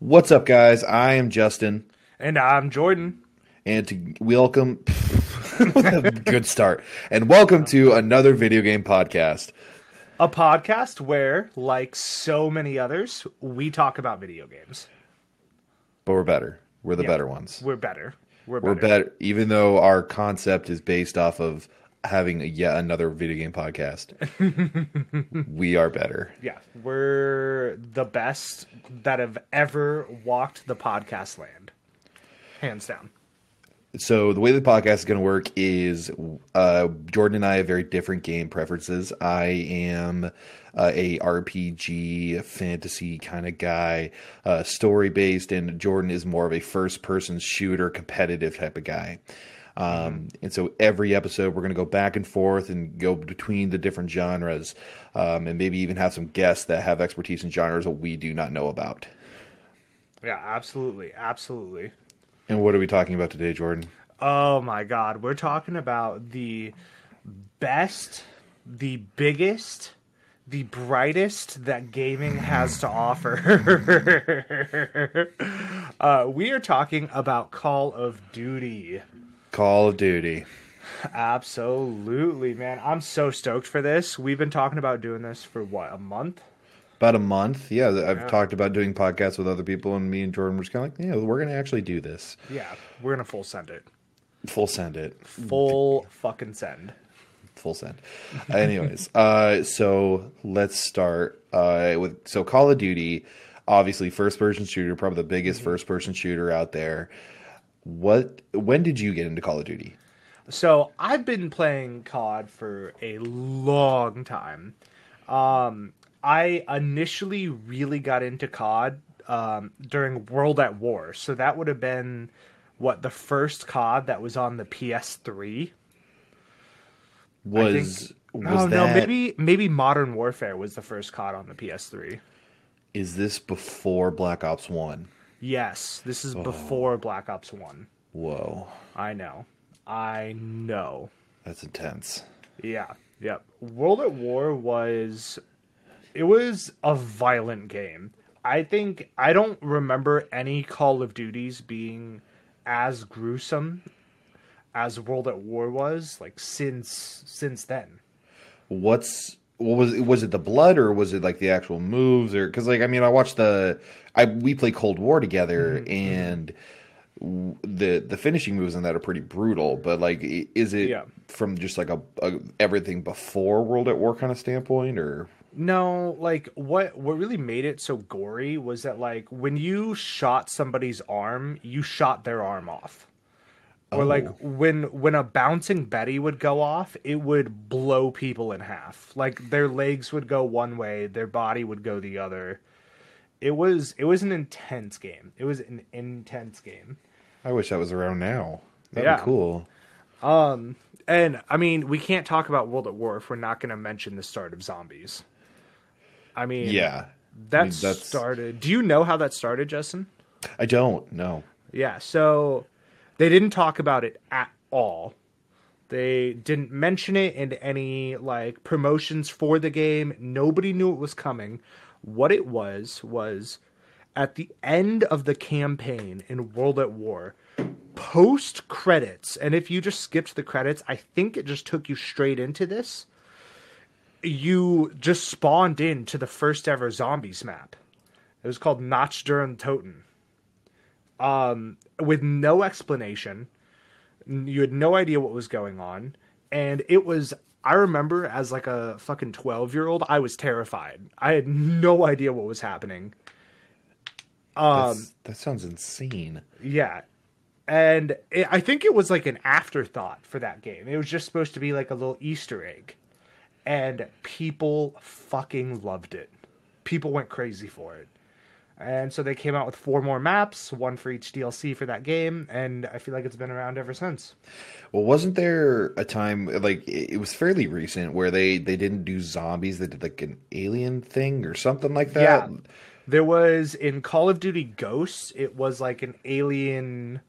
What's up, guys? I am Justin, And I'm Jordan. and to welcome. good start, and welcome to another video game podcast. A podcast where, like so many others, we talk about video games. But we're better. We're the Yeah. better ones. We're better. We're We're better. better, even though our concept is based off of having a, yet another video game podcast. we are better. Yeah, we're the best that have ever walked the podcast land. Hands down. So the way the podcast is going to work is uh, Jordan and I have very different game preferences. I am uh, a RPG fantasy kind of guy, uh, story based, and Jordan is more of a first person shooter competitive type of guy. Um, and so every episode we're going to go back and forth and go between the different genres, um, and maybe even have some guests that have expertise in genres that we do not know about. Yeah, absolutely. Absolutely. And what are we talking about today, Jordan? Oh my god, we're talking about the best, the biggest, the brightest that gaming has to offer. uh, we are talking about Call of Duty. Call of Duty. Absolutely, man. I'm so stoked for this. We've been talking about doing this for what, a month? About a month. Yeah, I've talked about doing podcasts with other people, and me and Jordan were just kind of like, yeah, we're going to actually do this. Yeah, we're gonna full send it. Full send it. Full fucking send. Full send. Anyways, uh, so let's start uh, with so Call of Duty, obviously first person shooter, probably the biggest first person shooter out there. What? When did you get into Call of Duty? So I've been playing COD for a long time. Um, I initially really got into COD um, during World at War. So that would have been what the first COD that was on the PS3. Was was oh that? no, maybe maybe Modern Warfare was the first COD on the PS3. Is this before Black Ops One? Yes, this Oh. is before Black Ops One. Whoa, I know, I know. that's intense. Yeah, yep. World at War was it was a violent game. I think I don't remember any Call of Duties being as gruesome as World at War was like since since then. what's what was it was it the blood or was it like the actual moves or because like i mean i watched the i we play cold war together Mm-hmm, and the the finishing moves in that are pretty brutal but like is it Yeah. from just like a, a everything before world at war kind of standpoint or No, like what what really made it so gory was that like when you shot somebody's arm, you shot their arm off. Or like Oh. when when a bouncing Betty would go off, it would blow people in half. Like their legs would go one way, their body would go the other. It was it was an intense game. It was an intense game. i wish that was around now that'd Yeah. be cool um, And I mean, we can't talk about World at War if we're not going to mention the start of zombies. I mean, yeah that mean, started. Do you know how that started, Justin? i don't know Yeah, so they didn't talk about it at all. They didn't mention it in any like promotions for the game. Nobody knew it was coming. What it was was at the end of the campaign in World at War, post credits, and if you just skipped the credits, I think it just took you straight into this. You just spawned into the first ever zombies map. It was called Nacht der Untoten um, with no explanation. You had no idea what was going on, and it was. I remember as like a fucking twelve year old, I was terrified. I had no idea what was happening. Um, That's- that sounds insane Yeah, and it, I think it was like an afterthought for that game. It was just supposed to be like a little Easter egg, and people fucking loved it. People went crazy for it. And so they came out with four more maps, one for each DLC for that game, and I feel like it's been around ever since. Well, wasn't there a time like it was fairly recent where they they didn't do zombies? They did like an alien thing or something like that. Yeah. There was in Call of Duty Ghosts, it was like an alien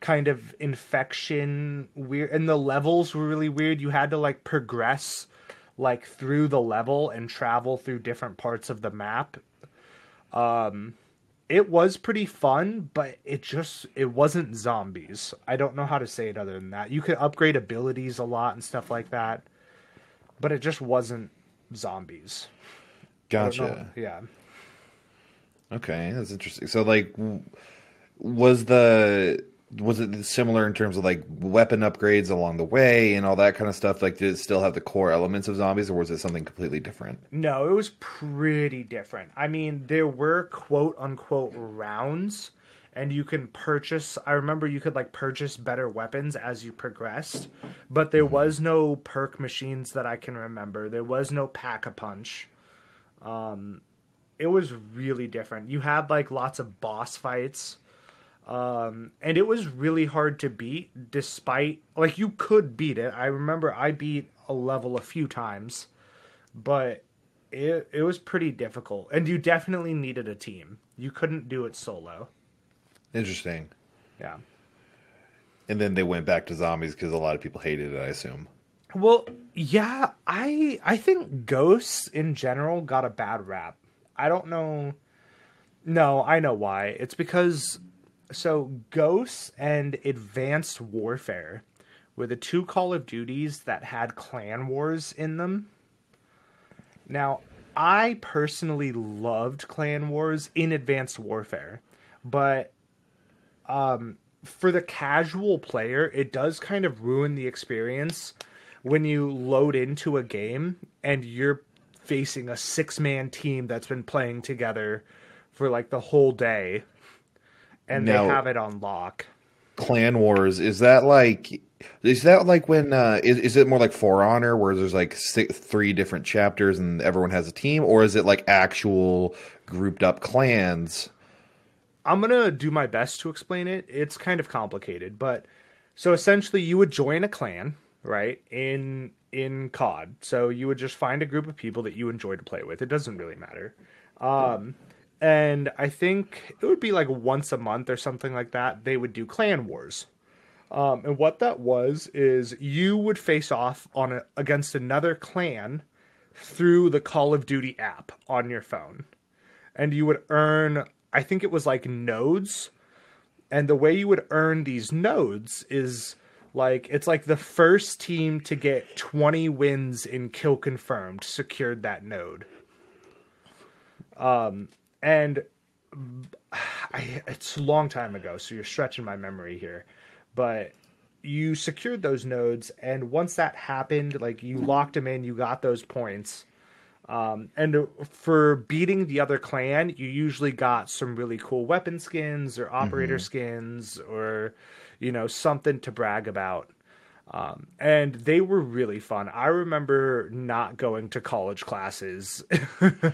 kind of infection weird and the levels were really weird. You had to like progress like through the level and travel through different parts of the map. Um it was pretty fun, but it just it wasn't zombies. I don't know how to say it other than that. You could upgrade abilities a lot and stuff like that, but it just wasn't zombies. I don't know. Gotcha. Yeah. Okay, that's interesting. So, like, was the was it similar in terms of like weapon upgrades along the way and all that kind of stuff? Like, did it still have the core elements of zombies, or was it something completely different? No, it was pretty different. I mean, there were quote unquote rounds, and you can purchase. I remember you could like purchase better weapons as you progressed, but there was no perk machines that I can remember. There was no pack a punch. Um, it was really different. You had like lots of boss fights. Um, and it was really hard to beat despite like you could beat it. I remember I beat a level a few times, but it it was pretty difficult. And you definitely needed a team. You couldn't do it solo. Interesting. Yeah. And then they went back to zombies because a lot of people hated it. I assume. Well, yeah, I I think ghosts in general got a bad rap. I don't know. No, I know why. It's because so ghosts and advanced warfare were the two Call of Duties that had clan wars in them. Now, I personally loved clan wars in advanced warfare, but um for the casual player, it does kind of ruin the experience when you load into a game and you're facing a six man team that's been playing together for like the whole day and Now- they have it on lock. Clan Wars is that like is that like when uh is, is it more like For Honor where there's like six, three different chapters and everyone has a team or is it like actual grouped up clans? I'm gonna do my best to explain it. It's kind of complicated, but so essentially, you would join a clan, right? In in COD, so you would just find a group of people that you enjoy to play with. It doesn't really matter. Um, and I think it would be like once a month or something like that. They would do clan wars. Um, and what that was is you would face off on a, against another clan through the Call of Duty app on your phone and you would earn i think it was like nodes and the way you would earn these nodes is like it's like the first team to get 20 wins in kill confirmed secured that node um and I, it's a long time ago so you're stretching my memory here. But you secured those nodes and once that happened like you locked them in you got those points. Um, and for beating the other clan, you usually got some really cool weapon skins or operator skins or, you know, something to brag about. Um, and they were really fun. I remember not going to college classes to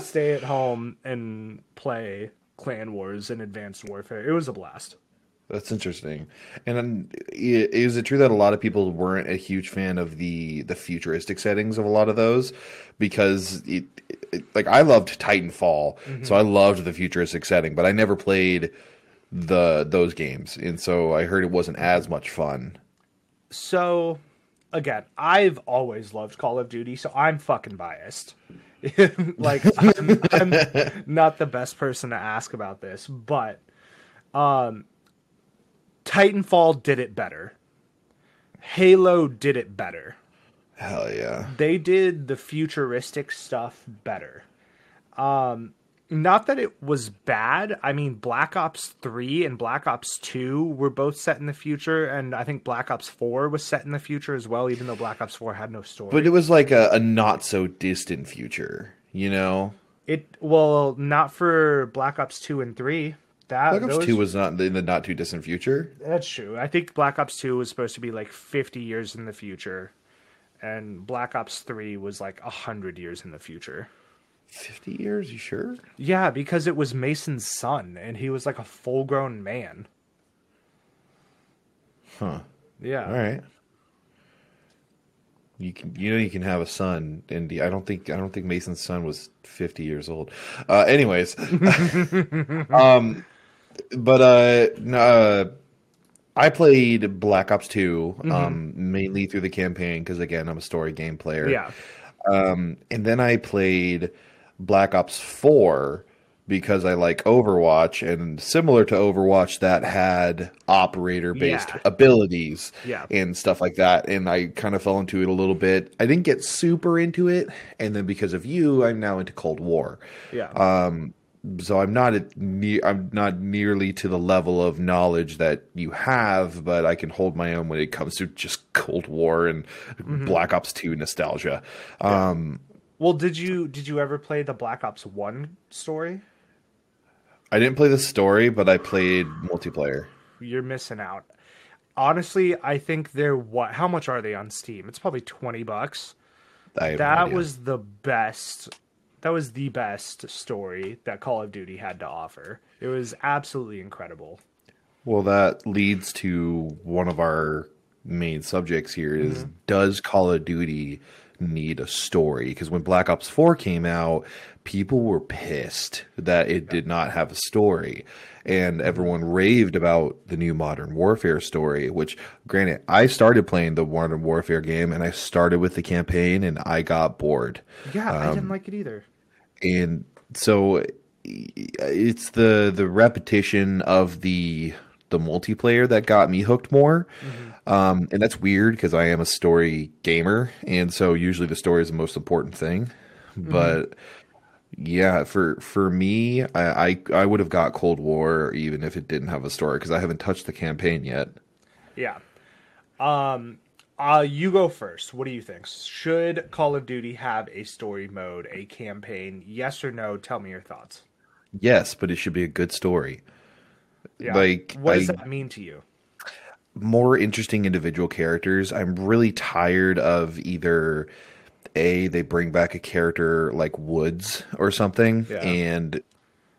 stay at home and play Clan Wars and Advanced Warfare. It was a blast. That's interesting. And then, is it true that a lot of people weren't a huge fan of the the futuristic settings of a lot of those? Because it, it like I loved Titanfall, so I loved the futuristic setting, but I never played the those games, and so I heard it wasn't as much fun. So, again, I've always loved Call of Duty, so I'm fucking biased. like, I'm, I'm not the best person to ask about this, but um, Titanfall did it better. Halo did it better. Hell yeah! They did the futuristic stuff better. Um, not that it was bad. I mean, Black Ops 3 and Black Ops 2 were both set in the future, and I think Black Ops 4 was set in the future as well, even though Black Ops 4 had no story. But it was like a, a not so distant future, you know. it well, not for Black Ops 2 and 3. That Black Ops those- Two was not in the not too distant future. That's true. I think Black Ops 2 was supposed to be like 50 years in the future, and Black Ops 3 was like 100 years in the future. Fifty years? You sure? Yeah, because it was Mason's son, and he was like a full grown man. Huh. Yeah. All right. You can, you know, you can have a son, and I don't think, I don't think Mason's son was fifty years old. Uh, anyways, um, but uh, uh, I played Black Ops 2 um, mainly through the campaign because again, I'm a story game player. Yeah. Um, and then I played Black Ops 4 because I like Overwatch and similar to Overwatch that had operator based Yeah. abilities Yeah. and stuff like that and I kind of fell into it a little bit. I didn't get super into it and then because of you I'm now into Cold War. Yeah. Um so I'm not at ne- I'm not nearly to the level of knowledge that you have, but I can hold my own when it comes to just Cold War and Mm-hmm. Black Ops 2 nostalgia. Um well, did you did you ever play the Black Ops 1 story? I didn't play the story, but I played multiplayer. You're missing out. Honestly, I think they're what how much are they on Steam? It's probably 20 bucks. I no That was the best that was the best story that Call of Duty had to offer. It was absolutely incredible. well. That leads to one of our main subjects here: is Mm-hmm. does Call of Duty need a story? Because when Black Ops Four came out, people were pissed that it did not have a story, and everyone raved about the new Modern Warfare story. Which, granted, I started playing the Modern Warfare game, and I started with the campaign, and I got bored. Yeah, I Um, didn't like it either. and so it's the the repetition of the the multiplayer that got me hooked more um and that's weird because i am a story gamer and so usually the story is the most important thing but yeah for for me i i, I would have got cold war even if it didn't have a story because i haven't touched the campaign yet Yeah. Um uh you go first. What do you think? Should Call of Duty have a story mode, a campaign? Yes or no? Tell me your thoughts. yes but it should be a good story Yeah. Like, what does I- that mean to you? more interesting individual characters. I'm really tired of either a they bring back a character like Woods or something Yeah. and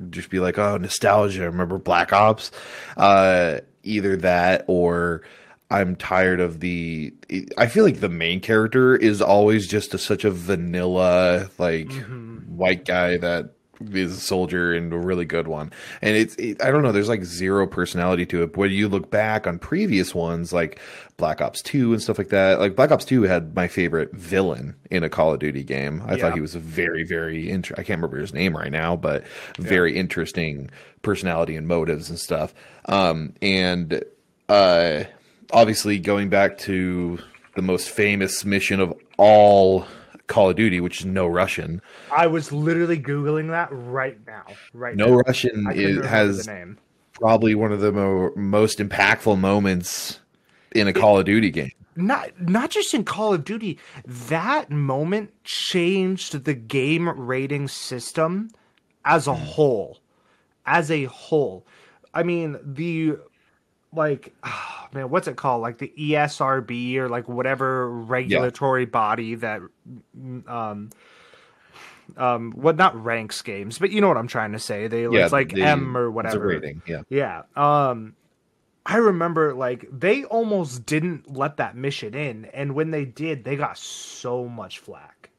just be like, oh, nostalgia. Remember Black Ops? Uh, either that or I'm tired of the. I feel like the main character is always just a, such a vanilla like white guy that is a soldier and a really good one. And it's it, I don't know. There's like zero personality to it. But when you look back on previous ones like Black Ops Two and stuff like that, like Black Ops Two had my favorite villain in a Call of Duty game. I Yeah. thought he was a very very int- I can't remember his name right now, but very interesting personality and motives and stuff. Um, and uh, obviously going back to the most famous mission of all Call of Duty, which is No Russian. I was literally googling that right now. Right No now. Russian is, has probably one of the mo- most impactful moments in a Call of Duty game. not not just in Call of Duty, that moment changed the game rating system as a hmm. whole. As a whole. I mean, the like ah, man, what's it called? Like the ESRB or like whatever regulatory body that um um what not ranks games, but you know what I'm trying to say. They it's like the- M or whatever. rating. Yeah. Yeah. Um I remember like they almost didn't let that mission in and when they did, they got so much flack.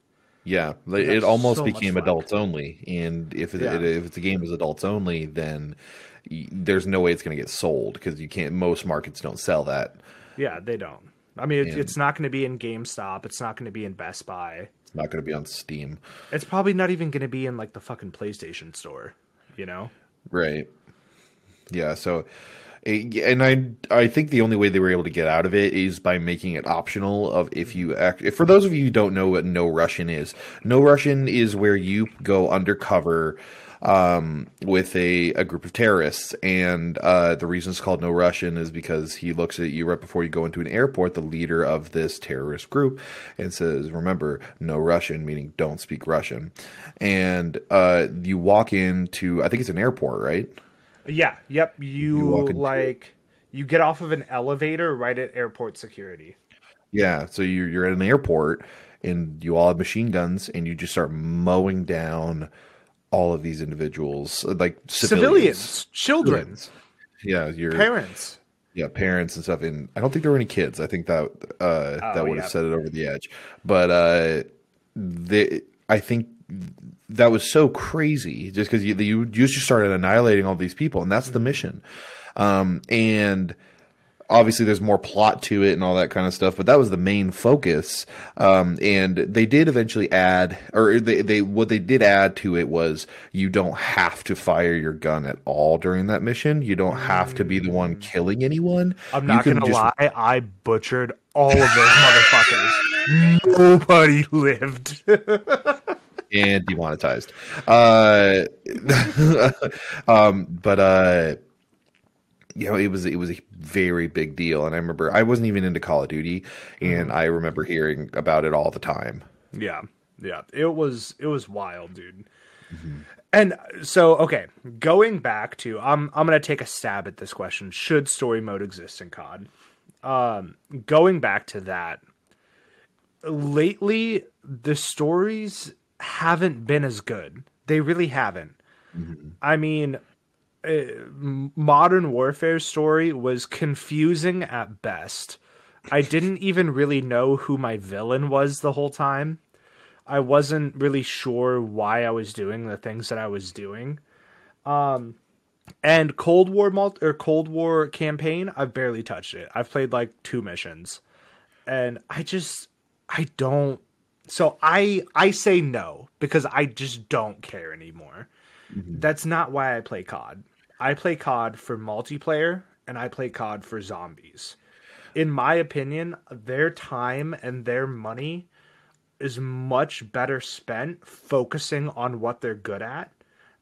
Yeah, got it almost so became adults only, and if it, Yeah. if the game is adults only, then there's no way it's going to get sold because you can't. Most markets don't sell that. Yeah, they don't. I mean, it's, not going to be in GameStop. It's not going to be in Best Buy. It's not going to be on Steam, It's probably not even going to be in like the fucking PlayStation store. You know? right? Yeah. So, and I I think the only way they were able to get out of it is by making it optional. Of if you act, if for those of you who don't know what No Russian is, No Russian is where you go undercover um, with a, a group of terrorists. And uh, the reason it's called No Russian is because he looks at you right before you go into an airport, the leader of this terrorist group, and says, Remember, no Russian, meaning don't speak Russian. And uh, you walk into, I think it's an airport, right? Yeah. Yep. You, walk into- like you get off of an elevator right at airport security. Yeah. So you're, you're at an airport and you all have machine guns and you just start mowing down all of these individuals, like civilians. Civilians, children, Yeah, your parents. yeah parents and stuff and i don't think there were any kids i think that uh that Oh, would yeah. have set it over the edge but uh the i think that was so crazy just because you, you you just started annihilating all these people and that's the mission um and obviously there's more plot to it and all that kind of stuff but that was the main focus um, and they did eventually add or they, they what they did add to it was you don't have to fire your gun at all during that mission you don't have to be the one killing anyone I'm not gonna just- lie, I butchered all of those motherfuckers. Nobody lived. and demonetized. Uh, um, but uh, you know, it was it was a very big deal, and I remember I wasn't even into Call of Duty, and mm-hmm. I remember hearing about it all the time. Yeah, yeah. It was it was wild, dude. Mm-hmm. And so, okay, going back to I'm I'm gonna take a stab at this question. Should story mode exist in COD? Um, going back to that, lately the stories haven't been as good. They really haven't. Mm-hmm. I mean, Modern warfare story was confusing at best. I didn't even really know who my villain was the whole time. I wasn't really sure why I was doing the things that I was doing. Um, and Cold War multi- or Cold War campaign, I've barely touched it. I've played like two missions, and I just I don't. So I I say no because I just don't care anymore. That's not why I play COD. I play COD for multiplayer and I play COD for zombies. In my opinion, their time and their money is much better spent focusing on what they're good at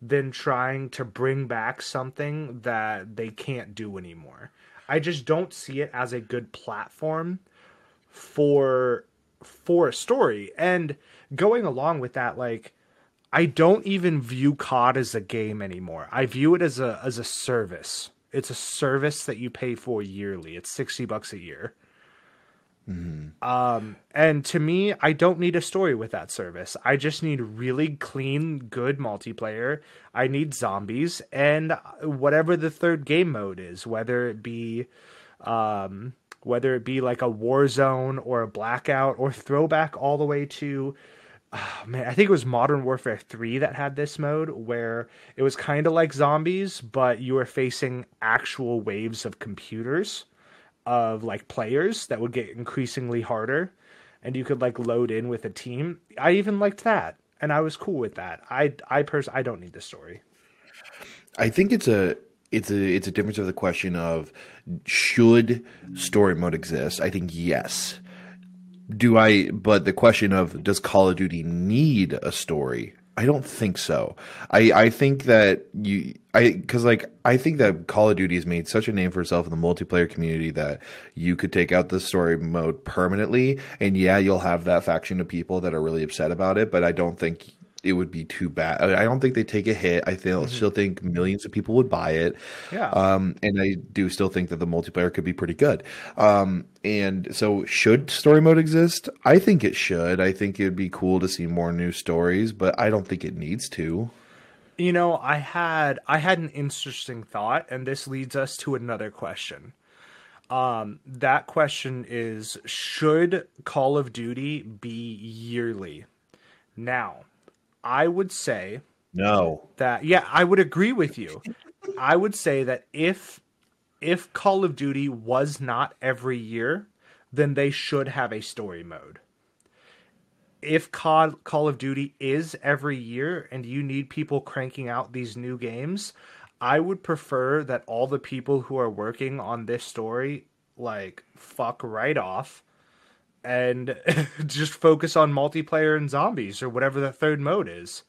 than trying to bring back something that they can't do anymore. I just don't see it as a good platform for for a story. And going along with that, like I don't even view COD as a game anymore. I view it as a as a service. It's a service that you pay for yearly. It's sixty bucks a year. Um, and to me, I don't need a story with that service. I just need really clean, good multiplayer. I need zombies and whatever the third game mode is, whether it be, um, whether it be like a war zone or a blackout or throwback all the way to, oh, man, I think it was Modern Warfare 3 that had this mode where it was kind of like zombies, but you were facing actual waves of computers of like players that would get increasingly harder and you could like load in with a team. I even liked that and I was cool with that. I I pers- I don't need the story. I think it's a it's a it's a difference of the question of should story mode exist. I think yes. Do I? But the question of does Call of Duty need a story? I don't think so. I I think that you I because like I think that Call of Duty has made such a name for itself in the multiplayer community that you could take out the story mode permanently, and yeah, you'll have that faction of people that are really upset about it. But I don't think it would be too bad. I don't think they take a hit. I feel, still think millions of people would buy it. Yeah. Um, and I do still think that the multiplayer could be pretty good. Um, and so should story mode exist? I think it should. I think it'd be cool to see more new stories, but I don't think it needs to. You know, I had I had an interesting thought and this leads us to another question. Um that question is should Call of Duty be yearly? Now, I would say No. that yeah i would agree with you i would say that if if call of duty was not every year then they should have a story mode if call, call of duty is every year and you need people cranking out these new games i would prefer that all the people who are working on this story like fuck right off and just focus on multiplayer and zombies or whatever the third mode is.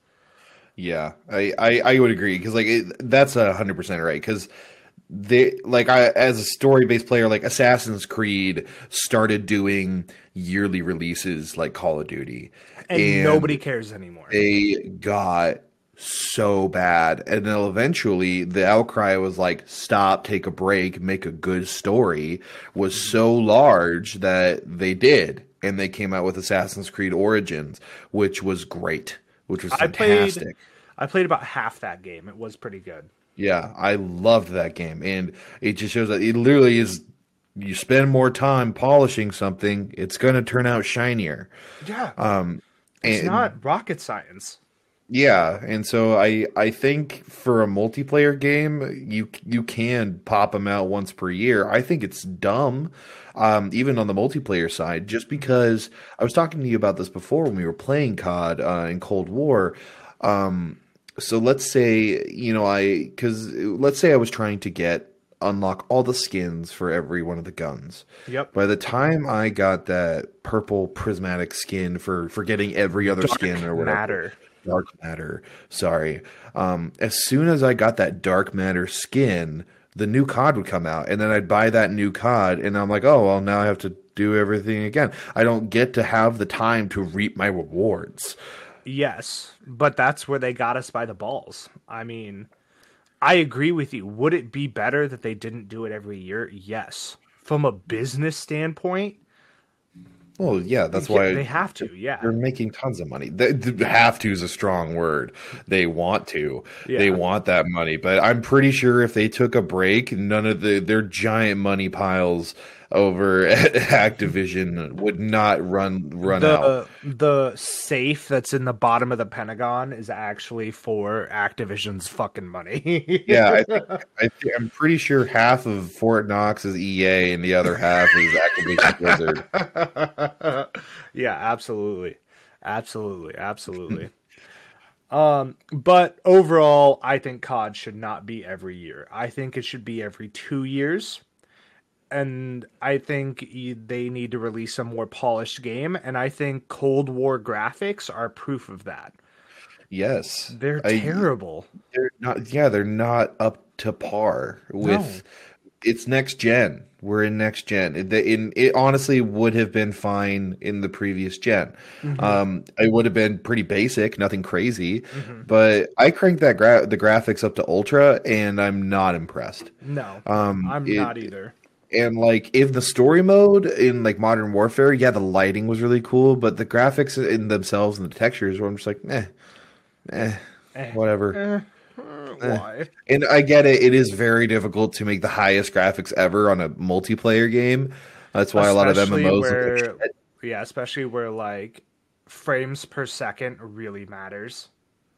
Yeah, I, I, I would agree because like it, that's a hundred percent right because they like I as a story based player like Assassin's Creed started doing yearly releases like Call of Duty. And, nobody cares anymore. they got so bad and then eventually the outcry was like stop take a break make a good story was so large that they did and they came out with Assassin's Creed Origins which was great which was I played- fantastic I played about half that game. It was pretty good. Yeah, I loved that game, and it just shows that it literally is. You spend more time polishing something, it's going to turn out shinier. Yeah, Um, it's and not rocket science. Yeah, and so I I think for a multiplayer game, you you can pop them out once per year. I think it's dumb, um, even on the multiplayer side, just because I was talking to you about this before when we were playing COD uh, in Cold War. Um, so let's say you know I because let's say I was trying to get unlock all the skins for every one of the guns. Yep. By the time I got that purple prismatic skin for for getting every other Dark skin or whatever. matter. Dark matter. Sorry. Um, as soon as I got that dark matter skin, the new COD would come out, and then I'd buy that new COD, and I'm like, oh well, now I have to do everything again. I don't get to have the time to reap my rewards. Yes, but that's where they got us by the balls. I mean, I agree with you. Would it be better that they didn't do it every year? Yes. From a business standpoint, Well, yeah, that's yeah, why they have to. Yeah. they're making tons of money. They, have to is a strong word. They want to. They want that money. But I'm pretty sure if they took a break, none of the their giant money piles over at Activision would not run run out. the the safe that's in the bottom of the Pentagon is actually for Activision's fucking money. Yeah, I think, I think I'm pretty sure half of Fort Knox is EA and the other half is Activision Blizzard. yeah, absolutely. Absolutely. Absolutely. um, but overall, I think COD should not be every year. I think it should be every two years. And I think they need to release a more polished game. And I think Cold War graphics are proof of that. Yes, They're I- terrible. They're not. Yeah, they're not up to par with. No. It's next gen. We're in next gen. It, in, it honestly would have been fine in the previous gen. Mm-hmm. Um, it would have been pretty basic, nothing crazy. Mm-hmm. But I cranked that gra- the graphics up to ultra, and I'm not impressed. No, Um, I'm it- not either. And like, if the story mode in like Modern Warfare, yeah, the lighting was really cool, but the graphics in themselves and the textures were I'm just like, eh, eh, Eh. whatever. Eh, why? And I get it; it is very difficult to make the highest graphics ever on a multiplayer game. That's why a lot of MMOs. where- look like shit. Yeah, especially where like frames per second really matters.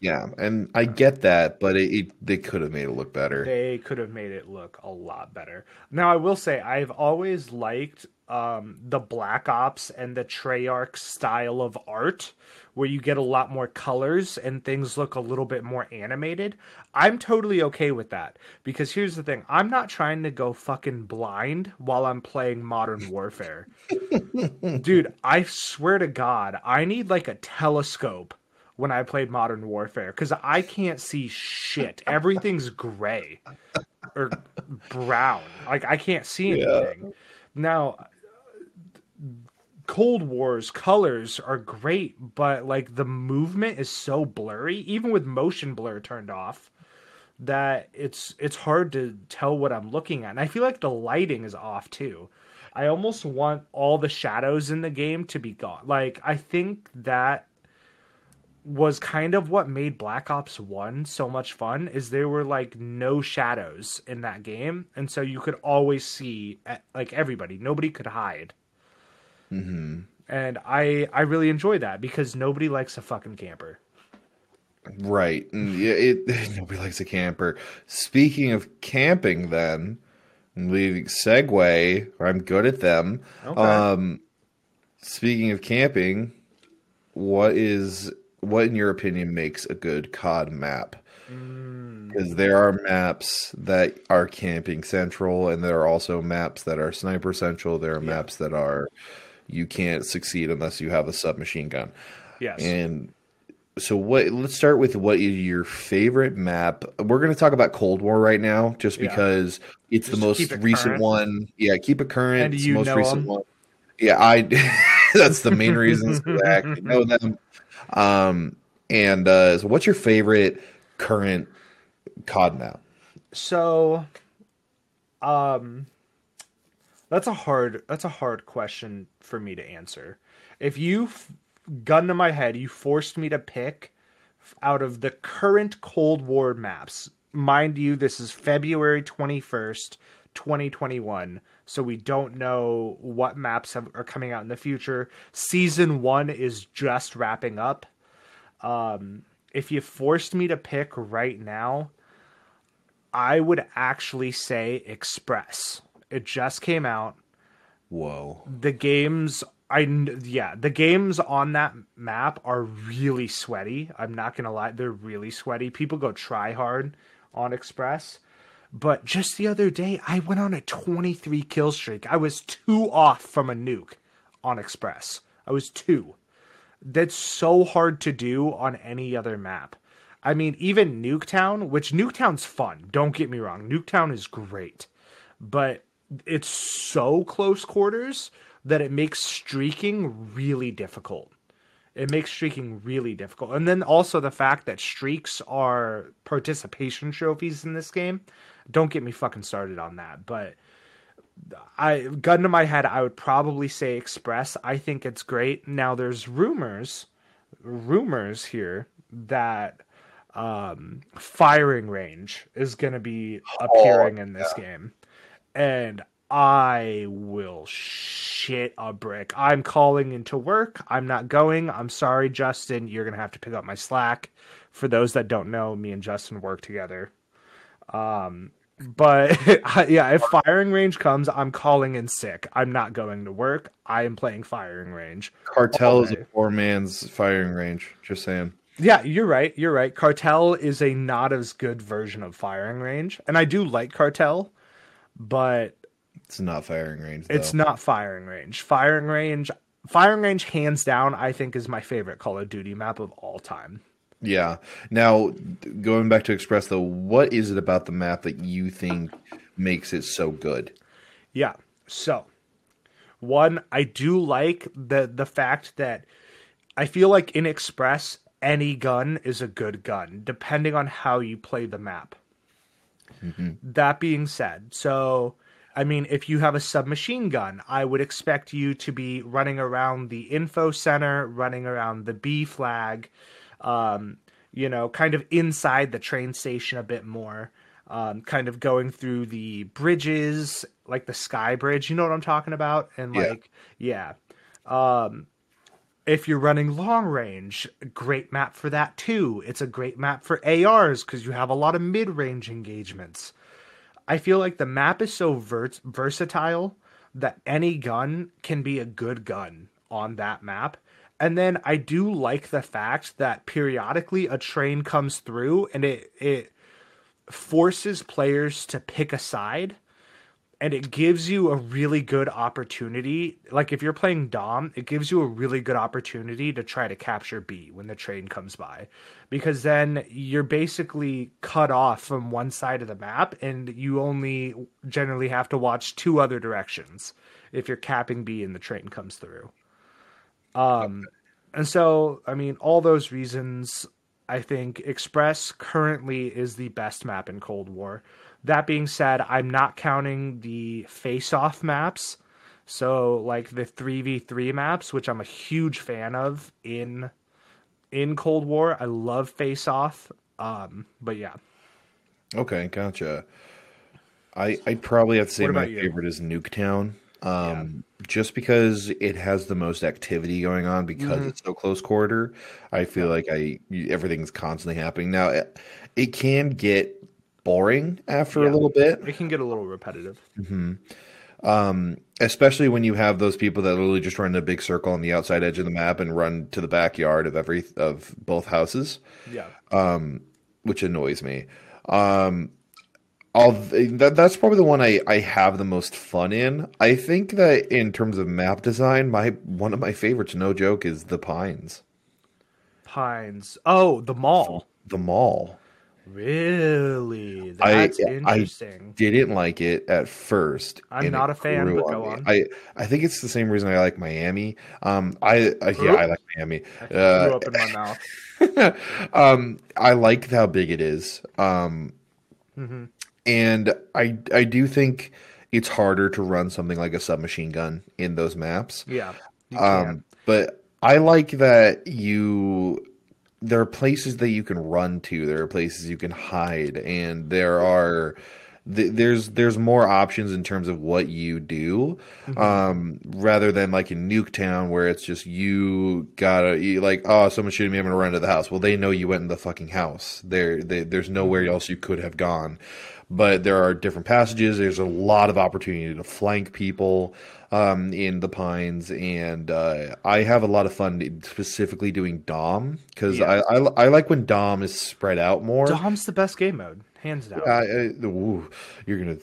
Yeah, and I get that, but it, it they could have made it look better. They could have made it look a lot better. Now, I will say I've always liked um, the Black Ops and the Treyarch style of art, where you get a lot more colors and things look a little bit more animated. I'm totally okay with that because here's the thing: I'm not trying to go fucking blind while I'm playing Modern Warfare. Dude, I swear to God, I need like a telescope when I played Modern Warfare because I can't see shit. Everything's gray or brown. Like I can't see anything. Now, Cold War's colors are great, but like the movement is so blurry, even with motion blur turned off, that it's it's hard to tell what I'm looking at. And I feel like the lighting is off too. I almost want all the shadows in the game to be gone. Like I think that was kind of what made Black Ops 1 so much fun is there were like no shadows in that game and so you could always see like everybody nobody could hide hmm and I I really enjoy that because nobody likes a fucking camper Right. Yeah, it nobody likes a camper. Speaking of camping, then leaving segue. I'm good at them. Okay. Um, speaking of camping, what is what in your opinion makes a good COD map? Mm, Because there are maps that are camping central, and there are also maps that are sniper central. There are Yeah. maps that are you can't succeed unless you have a submachine gun. yes And so what let's start with what is your favorite map. We're going to talk about Cold War right now just Yeah. because it's Just the most it recent current. one. Yeah, keep it current. And it's the most recent 'em. one. Yeah, I that's the main reasons. I know them. Um and uh so what's your favorite current COD map? So, um, that's a hard that's a hard question for me to answer. If you gun to my head, you forced me to pick out of the current Cold War maps. Mind you, this is February twenty first, twenty twenty one. So we don't know what maps have, are coming out in the future. Season one is just wrapping up. Um, if you forced me to pick right now, I would actually say Express. It just came out. Whoa. The games I yeah, the games on that map are really sweaty. I'm not gonna lie, they're really sweaty. People go try hard on Express. But just the other day, I went on a 23 kill streak. I was two off from a nuke on Express. I was two. That's so hard to do on any other map. I mean, even Nuketown, which Nuketown's fun. Don't get me wrong. Nuketown is great, but it's so close quarters that it makes streaking really difficult. It makes streaking really difficult. And then also the fact that streaks are participation trophies in this game. Don't get me fucking started on that. But I gun to my head, I would probably say Express. I think it's great. Now there's rumors, rumors here that um, firing range is going to be appearing in this game, and I will shit a brick. I'm calling into work. I'm not going. I'm sorry, Justin. You're going to have to pick up my slack. For those that don't know, me and Justin work together. Um, but yeah, if firing range comes, I'm calling in sick. I'm not going to work. I am playing firing range. Cartel is a poor man's firing range. Just saying. Yeah, you're right. You're right. Cartel is a not as good version of firing range, and I do like Cartel, but it's not firing range. Though. It's not firing range. Firing range, firing range, hands down, I think is my favorite Call of Duty map of all time. Yeah. Now, going back to Express though, what is it about the map that you think makes it so good? Yeah. So, one, I do like the the fact that I feel like in Express any gun is a good gun, depending on how you play the map. Mm-hmm. That being said, so I mean, if you have a submachine gun, I would expect you to be running around the info center, running around the B flag, um, you know, kind of inside the train station a bit more, um, kind of going through the bridges, like the Sky Bridge. You know what I'm talking about? And like, yeah. yeah. Um, if you're running long range, great map for that too. It's a great map for ARs because you have a lot of mid range engagements. I feel like the map is so ver- versatile that any gun can be a good gun on that map. And then I do like the fact that periodically a train comes through and it it forces players to pick a side and it gives you a really good opportunity. Like if you're playing Dom, it gives you a really good opportunity to try to capture B when the train comes by, because then you're basically cut off from one side of the map, and you only generally have to watch two other directions if you're capping B and the train comes through. Um, and so I mean, all those reasons, I think Express currently is the best map in Cold War that being said, I'm not counting the face-off maps. So like the 3v3 maps, which I'm a huge fan of in in Cold War. I love face off. Um, but yeah. Okay, gotcha. I I'd probably have to say my you? favorite is Nuketown. Um, yeah. just because it has the most activity going on because mm-hmm. it's so close quarter. I feel like I everything's constantly happening. Now it, it can get boring after yeah, a little bit. It can get a little repetitive. Mm-hmm. Um, especially when you have those people that literally just run in a big circle on the outside edge of the map and run to the backyard of every of both houses. Yeah. Um, which annoys me. Um, I'll, that, that's probably the one I, I have the most fun in. I think that in terms of map design, my one of my favorites, no joke, is the Pines. Pines. Oh, the mall. The mall. Really? That's I, interesting. I didn't like it at first. I'm not a fan, but go on. on. I, I think it's the same reason I like Miami. Um, I, I yeah, I like Miami. I uh, up in my mouth. um, I like how big it is. Um, mm-hmm. And I I do think it's harder to run something like a submachine gun in those maps. Yeah. Um, but I like that you there are places that you can run to there are places you can hide and there are th- there's there's more options in terms of what you do, Mm-hmm. um, rather than like in Nuketown where it's just you gotta you, like oh someone's shooting me I'm gonna run to the house. Well, they know you went in the fucking house. There, they, there's nowhere else you could have gone. But there are different passages. There's a lot of opportunity to flank people um, in the pines, and uh, I have a lot of fun specifically doing Dom because Yeah. I, I I like when Dom is spread out more. Dom's the best game mode, hands down. I, I, ooh, you're gonna.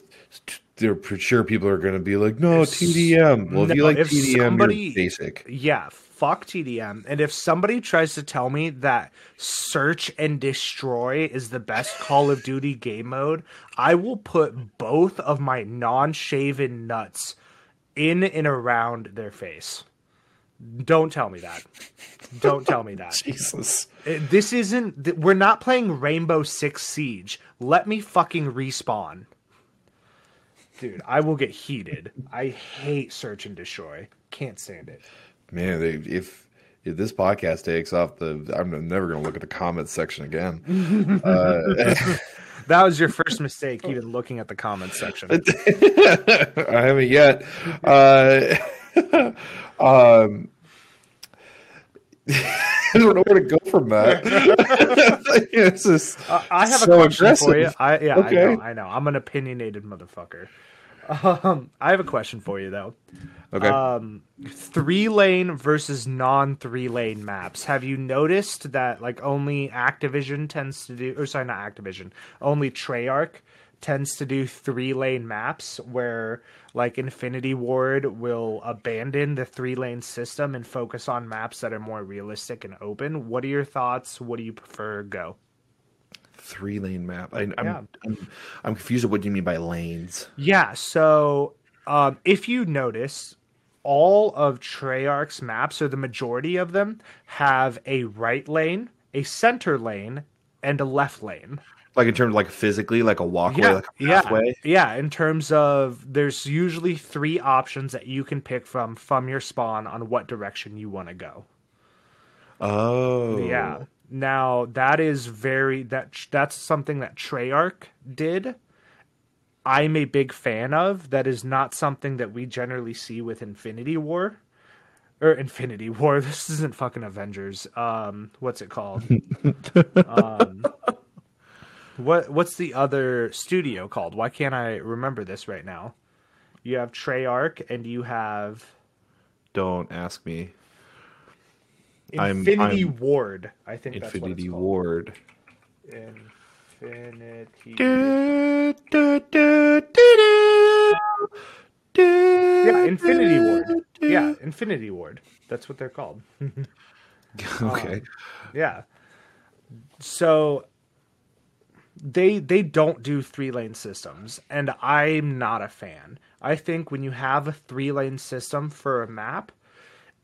They're sure people are gonna be like, no TDM. Well, if you like if TDM, somebody- you're basic. Yeah, fuck TDM. And if somebody tries to tell me that search and destroy is the best Call of Duty game mode, I will put both of my non-shaven nuts in and around their face. Don't tell me that. Don't tell me that. Jesus. Uh, This isn't. We're not playing Rainbow Six Siege. Let me fucking respawn. Dude, I will get heated. I hate search and destroy. Can't stand it. Man, they, if if this podcast takes off, the I'm never gonna look at the comments section again. uh, That was your first mistake, even looking at the comments section. I haven't yet. Uh, um, I don't know where to go from that. it's just Uh, I have so a question for you. aggressive. I, yeah, Okay. I know. I know. I'm an opinionated motherfucker. Um, I have a question for you though. okay. Um, three lane versus non three lane maps. Have you noticed that like only Activision tends to do, or sorry, not Activision, only Treyarch tends to do three lane maps where like Infinity Ward will abandon the three lane system and focus on maps that are more realistic and open. What are your thoughts? What do you prefer? Go. Three lane map. I, I'm, Yeah. I'm I'm confused at what do you mean by lanes. Yeah, so um, if you notice, all of Treyarch's maps, or the majority of them, have a right lane, a center lane, and a left lane. Like in terms of like physically, like a walkway, Yeah, like a yeah, pathway. yeah. In terms of, there's usually three options that you can pick from from your spawn on what direction you want to go. Oh, Yeah. Now that is very that that's something that Treyarch did. I'm a big fan of. That is not something that we generally see with Infinity War. Or Infinity War. This isn't fucking Avengers. Um what's it called? um what what's the other studio called? Why can't I remember this right now? You have Treyarch and you have Don't ask me. I'm- Infinity I'm- Ward. I think that's what Infinity. Ward. Infinity. Du, du, du, Yeah, Infinity Ward. Yeah, Infinity Ward. That's what they're called. Okay. Um, yeah. So they they don't do three lane systems, and I'm not a fan. I think when you have a three lane system for a map,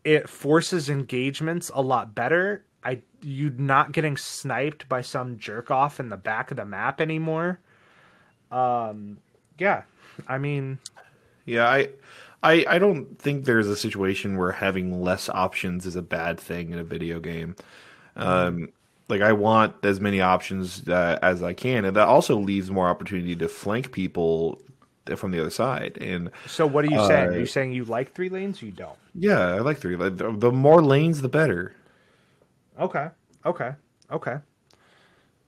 it forces engagements a lot better. I you not getting sniped by some jerk off in the back of the map anymore. Um, yeah, I mean, Yeah, I, I, I don't think there's a situation where having less options is a bad thing in a video game. Um, like I want as many options uh, as I can, and that also leaves more opportunity to flank people from the other side. And so what are you saying? Are Uh, you saying you like three lanes? Or you don't? yeah, I like three. The, more lanes, the better. Okay. Okay. Okay.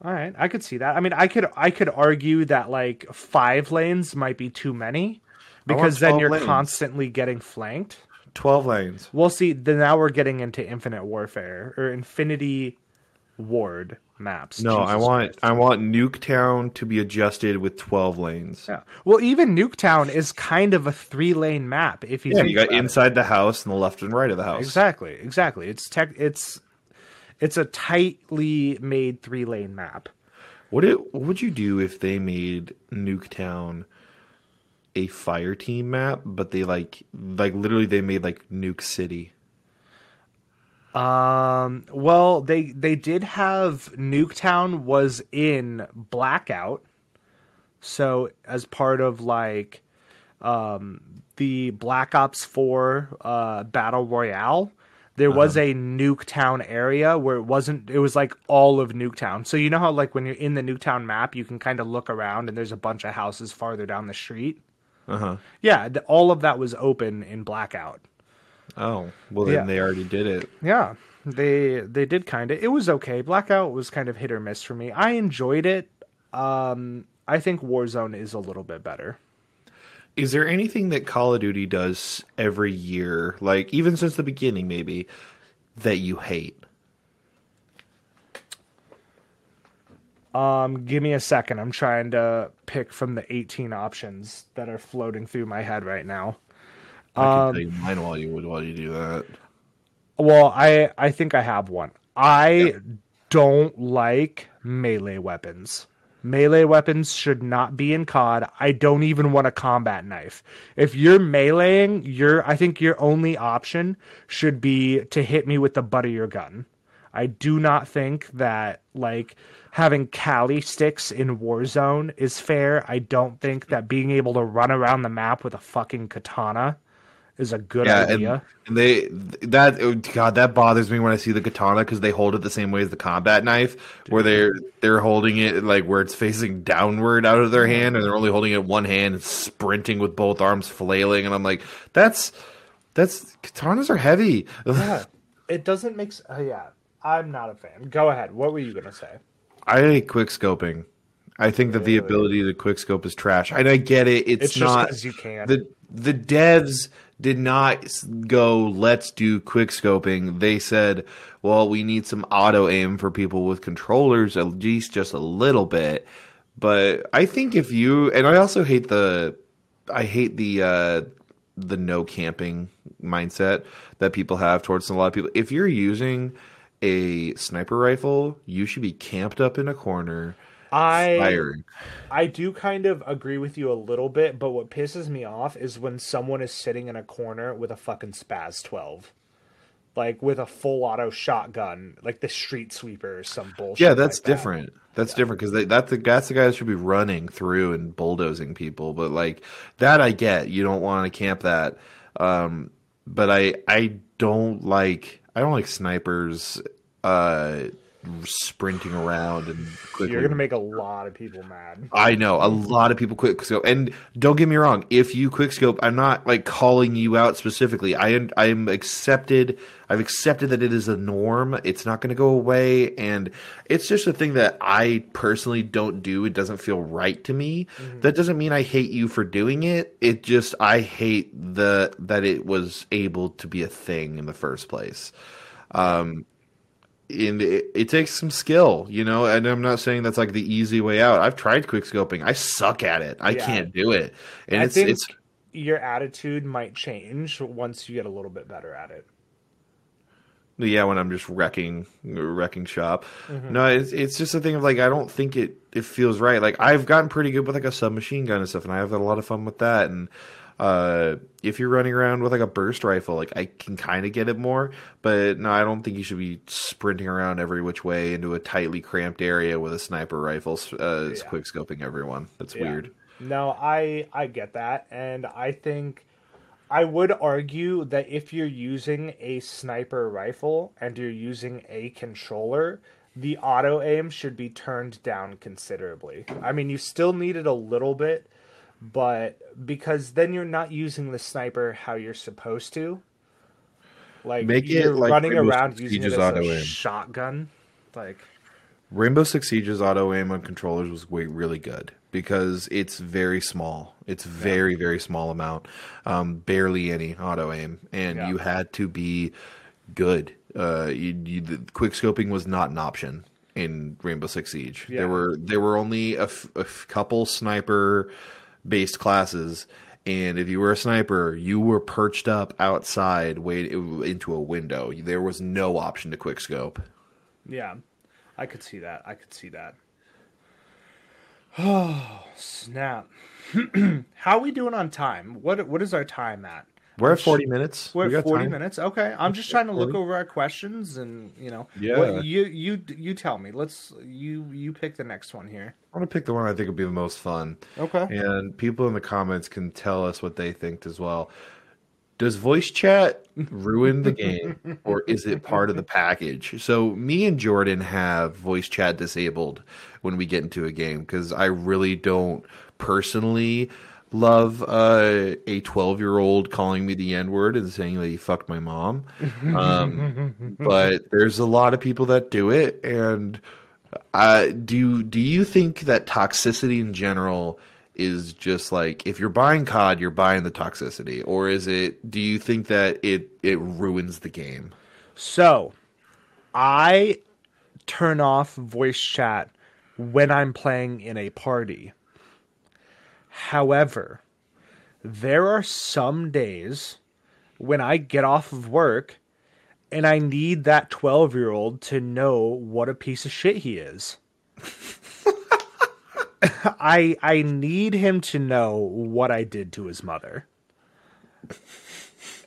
All right. I could see that. I mean, I could I could argue that like five lanes might be too many because then you're lanes. constantly getting flanked. Twelve lanes. We'll see. Then now we're getting into Infinite Warfare or Infinity Ward maps. No, I want Christ. I want Nuketown to be adjusted with twelve lanes. Yeah. Well, even Nuketown is kind of a three lane map if you Yeah, you got about it. inside the house and the left and right of the house. Exactly. Exactly. It's tech. It's it's a tightly made three lane map. What it, what would you do if they made Nuketown a fire team map, but they like like literally they made like Nuke City? Um. Well, they they did have Nuketown was in Blackout, so as part of like, um, the Black Ops Four uh battle royale, there was a Nuketown area where it wasn't. It was like all of Nuketown. So you know how like when you're in the Nuketown map, you can kind of look around and there's a bunch of houses farther down the street. Uh huh. Yeah, th- all of that was open in Blackout. Oh, well then Yeah. they already did it. Yeah, they they did kind of. It was okay. Blackout was kind of hit or miss for me. I enjoyed it. Um, I think Warzone is a little bit better. Is there anything that Call of Duty does every year, like even since the beginning, maybe that you hate? Um, give me a second. I'm trying to pick from the 18 options that are floating through my head right now. I can Um, tell you mine while you while you do that. Well, I I think I have one. I don't like melee weapons. Melee weapons should not be in COD. I don't even want a combat knife. If you're meleeing, your I think your only option should be to hit me with the butt of your gun. I do not think that like having Kali sticks in Warzone is fair. I don't think that being able to run around the map with a fucking katana is a good Yeah, idea. and, and they that oh, God that bothers me when I see the katana because they hold it the same way as the combat knife, where they're they're holding it like where it's facing downward out of their hand, and they're only holding it one hand and sprinting with both arms flailing, and I'm like, that's that's katanas are heavy. Yeah, it doesn't make. Uh, yeah, I'm not a fan. Go ahead. What were you gonna say? I hate quick scoping. I think that the ability to quick scope is trash. And I get it. It's, It's just you can. The the devs did not go let's do quick scoping. They said, "Well, we need some auto aim for people with controllers at least just a little bit." But I think if you and I also hate the I hate the uh the no camping mindset that people have towards a lot of people. If you're using a sniper rifle, you should be camped up in a corner I firing. I do kind of agree with you a little bit, but what pisses me off is when someone is sitting in a corner with a fucking SPAS twelve, like with a full auto shotgun, like the street sweeper or some bullshit. Yeah, that's like that. different. That's different because that's the that's the guy that should be running through and bulldozing people. But like that, I get. You don't want to camp that. Um, but I I don't like I don't like snipers uh sprinting around and quickly. You're gonna make a lot of people mad. I know a lot of people quick scope, and don't get me wrong. If you quick scope, I'm not like calling you out specifically. I I'm accepted. I've accepted that it is a norm. It's not going to go away, and it's just a thing that I personally don't do. It doesn't feel right to me. That doesn't mean I hate you for doing it. It just I hate the that it was able to be a thing in the first place Um, and it, it takes some skill, you know. And I'm not saying that's like the easy way out. I've tried quick scoping. I suck at it. I Yeah. can't do it. And I it's think it's your attitude might change once you get a little bit better at it. yeah when I'm just wrecking wrecking shop. Mm-hmm. No, it's it's just a thing of like I don't think it it feels right. Like I've gotten pretty good with like a submachine gun and stuff, and I have had a lot of fun with that. And uh, if you're running around with like a burst rifle, like I can kind of get it more. But no, I don't think you should be sprinting around every which way into a tightly cramped area with a sniper rifle, uh, Yeah. quick scoping everyone. That's Yeah. weird. No, I I get that, and I think I would argue that if you're using a sniper rifle and you're using a controller, the auto aim should be turned down considerably. I mean, you still need it a little bit, but because then you're not using the sniper how you're supposed to. Like Make you're like running Rainbow around Six using it as auto a aim. shotgun, like Rainbow Six Siege's auto aim on controllers was way, really good because it's very small. It's very very small amount, um, barely any auto aim, and Yeah. you had to be good. Uh, you, you, the quick scoping was not an option in Rainbow Six Siege. Yeah. There were there were only a, f- a f- couple sniper based classes. And if you were a sniper, you were perched up outside, wait into a window. There was no option to quick scope. Yeah, I could see that. I could see that. Oh snap! How are we doing on time? What what is our time at? We're at forty minutes. We're We at got forty time. minutes. Okay, I'm just trying to look 40. over our questions and you know. Yeah. what- you you you tell me. Let's you you pick the next one here. I want to pick the one I think would be the most fun, Okay. and people in the comments can tell us what they think as well. does voice chat ruin the game or is it part of the package? So me and Jordan have voice chat disabled when we get into a game because I really don't personally love uh, a 12 year old calling me the N word and saying that he fucked my mom. Um, but there's a lot of people that do it. And uh, do, do you think that toxicity in general is just like if you're buying COD, you're buying the toxicity? Or is it, do you think that it, it ruins the game? So I turn off voice chat when I'm playing in a party. However, there are some days when I get off of work and I need that 12 year old to know what a piece of shit he is. I I need him to know what I did to his mother.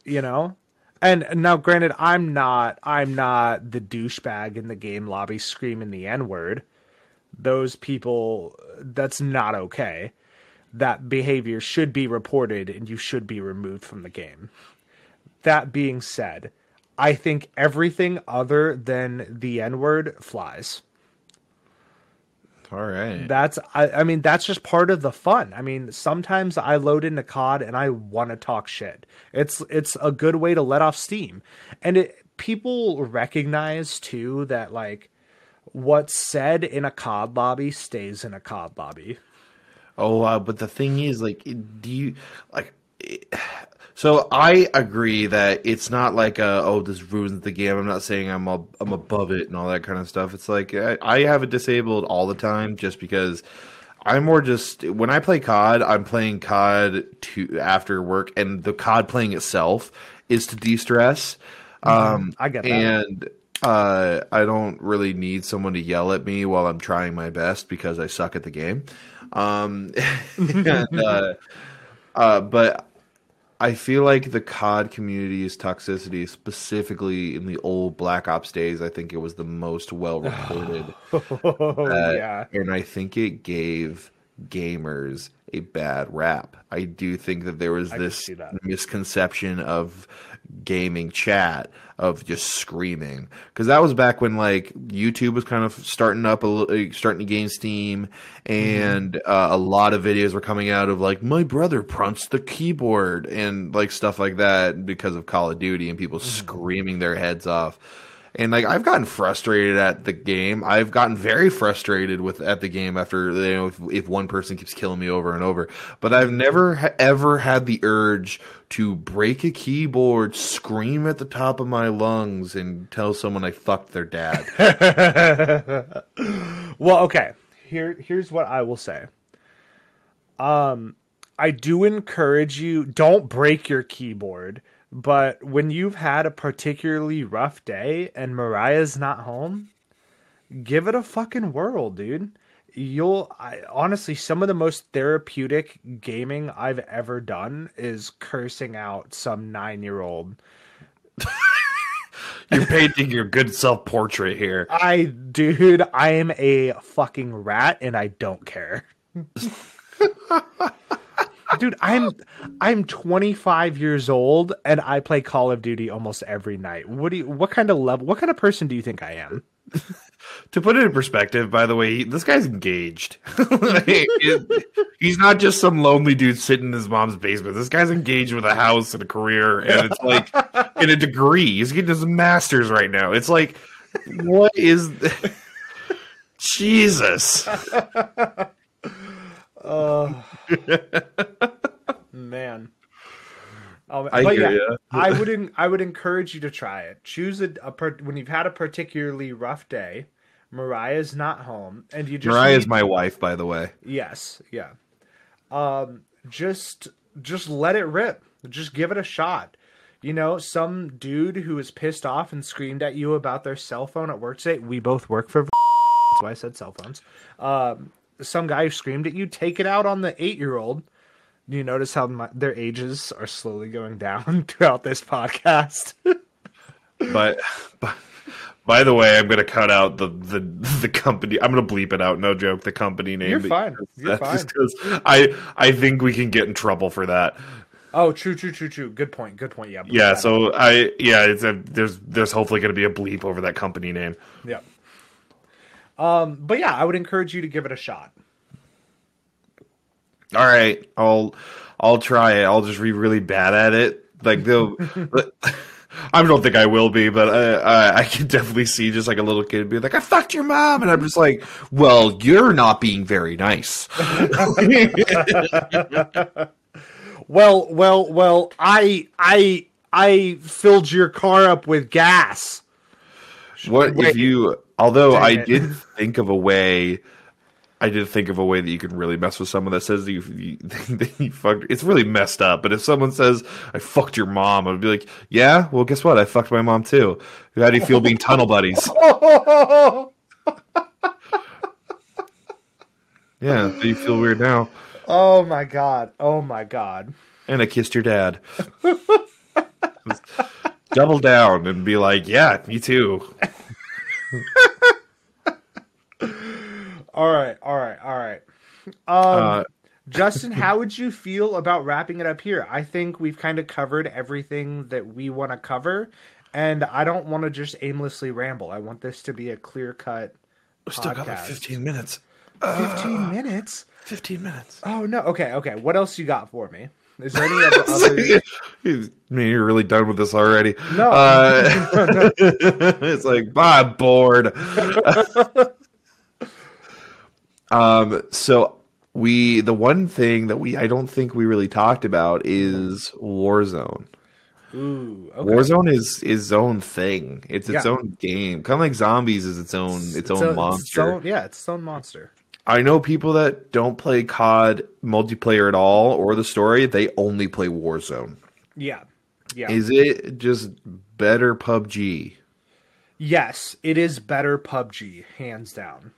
You know? And now granted I'm not I'm not the douchebag in the game lobby screaming the N-word. Those people that's not okay that behavior should be reported and you should be removed from the game. That being said, I think everything other than the N word flies. All right. That's I, I mean that's just part of the fun. I mean sometimes I load into COD and I want to talk shit. It's it's a good way to let off steam, and it people recognize too that like what's said in a COD lobby stays in a COD lobby. Oh, uh, but the thing is, like, do you like? So I agree that it's not like a, oh this ruins the game. I'm not saying I'm a, I'm above it and all that kind of stuff. It's like I, I have it disabled all the time just because I'm more just when I play COD, I'm playing COD to after work, and the COD playing itself is to de-stress. Um, I get that. and uh, I don't really need someone to yell at me while I'm trying my best because I suck at the game. Um, and, uh, uh, but I feel like the COD community's toxicity, specifically in the old Black Ops days, I think it was the most well reported. Oh, Uh, yeah. And I think it gave gamers a bad rap. I do think that there was can this misconception of gaming chat of just screaming. Because that was back when like YouTube was kind of starting up a little, uh, starting to gain steam, and uh, a lot of videos were coming out of like my brother punched the keyboard and like stuff like that because of Call of Duty and people screaming their heads off. And like I've gotten frustrated at the game. I've gotten very frustrated with at the game after you know if, if one person keeps killing me over and over. But I've never ever had the urge to break a keyboard, scream at the top of my lungs, and tell someone I fucked their dad. well, okay. Here here's what I will say. Um I do encourage you don't break your keyboard, but when you've had a particularly rough day and Mariah's not home, give it a fucking whirl, dude. You'll I, honestly some of the most therapeutic gaming I've ever done is cursing out some 9-year-old. You're painting your good self portrait here. I dude, I am a fucking rat and I don't care. dude, I'm I'm 25 years old and I play Call of Duty almost every night. What do you what kind of level what kind of person do you think I am? To put it in perspective, by the way, he, this guy's engaged. Like, it- he's not just some lonely dude sitting in his mom's basement. This guy's engaged with a house and a career, and it's like in a degree. He's getting his master's right now. It's like, what is? Jesus. Oh man. Oh, I but yeah, ya. I would en- I would encourage you to try it. Choose a, a per- when you've had a particularly rough day. Mariah's not home, and you just Mariah's need- my wife, by the way. Yes, yeah. Um, just just let it rip. Just give it a shot. You know, some dude who was pissed off and screamed at you about their cell phone at work today. We both work for. That's why I said cell phones. Um, some guy who screamed at you. Take it out on the eight-year-old. Do you notice how my, their ages are slowly going down throughout this podcast? But, but by the way, I'm gonna cut out the the the company. I'm gonna bleep it out. No joke. The company name. You're fine. You're fine. I I think we can get in trouble for that. Oh, true, true, true, true. Good point. Good point. Yeah. Yeah, out. so I yeah, it's a, there's there's hopefully going to be a bleep over that company name. yeah. Um, but yeah, I would encourage you to give it a shot. All right, I'll I'll try it. I'll just be really bad at it. Like they'll. I don't think I will be, but I, I, I can definitely see just like a little kid be like, "I fucked your mom," and I'm just like, "Well, you're not being very nice." Well, well, well. I, I, I filled your car up with gas. What Wait. if you? Although Dang I it. did think of a way, I did think of a way that you can really mess with someone that says you you, that you fucked. It's really messed up. But if someone says I fucked your mom, I'd be like, yeah, well, guess what? I fucked my mom too. How do you feel being tunnel buddies? Yeah, do you feel weird now? oh my god. Oh my god. And I kissed your dad. Double down and be like, yeah, me too. All right. All right. All right. Um, Uh, Justin, how would you feel about wrapping it up here? I think we've kind of covered everything that we want to cover, and I don't want to just aimlessly ramble. I want this to be a clear cut. still got like 15 minutes. 15 minutes? 15 minutes. Oh, no. Okay. Okay. What else you got for me? Is there any other. other... I mean, you're really done with this already. No. Uh, it's like, "Bah, I'm bored. um, so we, the one thing that we, I don't think we really talked about is Warzone. Ooh. Okay. Warzone is is its own thing. It's its Yeah. own game. Kind of like zombies is its own its, own a- It's monster. own, yeah, it's its own monster. I know people that don't play COD multiplayer at all or the story. They only play Warzone. Yeah. Yeah. Is it just better PUBG? yes, it is better PUBG, hands down.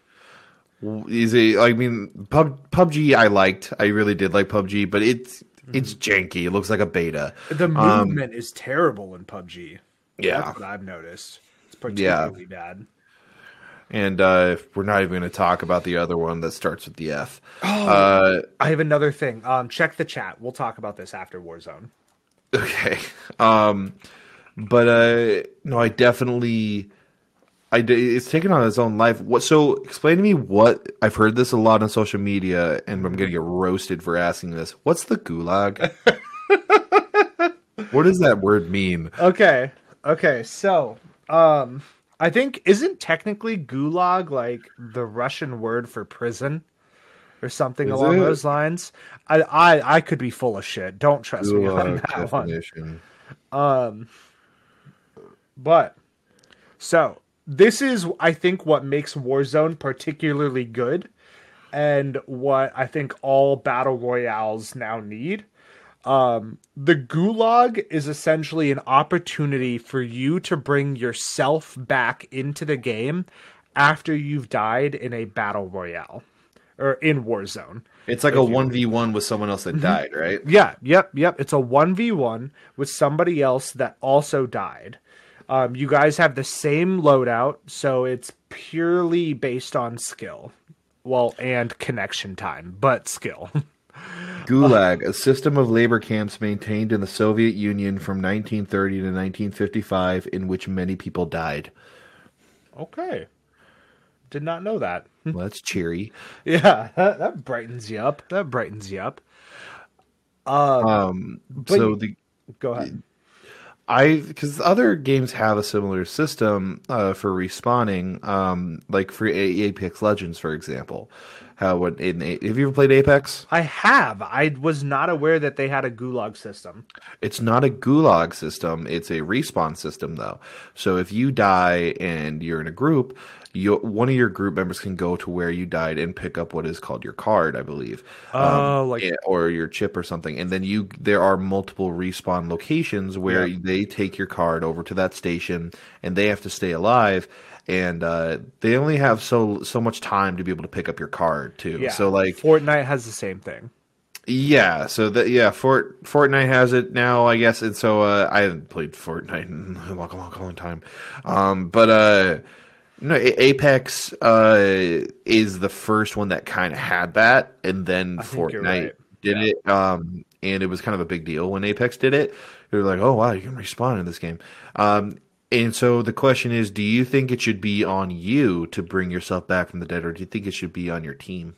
Is it? I mean, Pub, PUBG. I liked. I really did like PUBG, but it's mm-hmm. it's janky. It looks like a beta. The um, movement is terrible in PUBG. Yeah, That's what I've noticed. It's particularly bad. And uh, we're not even going to talk about the other one that starts with the F. Uh, I have another thing. Um, check the chat. We'll talk about this after Warzone. okay, um, but uh, no, I definitely. I, it's taken on its own life. What? So explain to me what I've heard this a lot on social media, and I'm gonna get roasted for asking this. What's the gulag? what does that word mean? Okay. Okay. So, um, I think isn't technically gulag like the Russian word for prison or something Is along it? those lines? I, I I could be full of shit. Don't trust me on Gulag that one. definition. Um, but so this is I think what makes Warzone particularly good and what I think all battle royales now need. Um, the gulag is essentially an opportunity for you to bring yourself back into the game after you've died in a battle royale or in Warzone. It's like a one v one with someone else that died, right? Yeah, yep, yep. It's a 1v1 with somebody else that also died. Um, you guys have the same loadout, so it's purely based on skill. Well, and connection time, but skill. Gulag, a system of labor camps maintained in the Soviet Union from 1930 to 1955, in which many people died. okay. Did not know that. Well, that's cheery. Yeah, that, that brightens you up. That brightens you up. Um, But so the Go ahead. I because other games have a similar system uh, for respawning, um, like for A- Apex Legends, for example. How in have you ever played Apex? I have. I was not aware that they had a gulag system. It's not a gulag system; it's a respawn system, though. So if you die and you're in a group, you one of your group members can go to where you died and pick up what is called your card, I believe. Um, oh, like eh, or your chip or something and then you there are multiple respawn locations where Yeah. they take your card over to that station and they have to stay alive and uh, they only have so so much time to be able to pick up your card too yeah. so like Fortnite has the same thing. yeah so that yeah Fort Fortnite has it now I guess and so uh, I haven't played Fortnite in a long long long time um but uh no, A- Apex uh, is the first one that kind of had that, and then you're Fortnite right. did Yeah. it. Um, and it was kind of a big deal when Apex did it. They were like, "Oh wow, you can respawn in this game." Um, and so the question is, do you think it should be on you to bring yourself back from the dead, or do you think it should be on your team?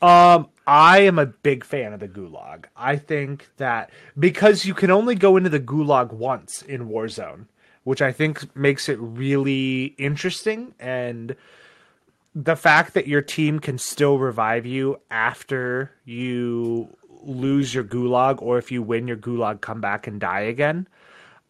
Um, I am a big fan of the Gulag. I think that because you can only go into the Gulag once in Warzone, which I think makes it really interesting and the fact that your team can still revive you after you lose your gulag or if you win your gulag come back and die again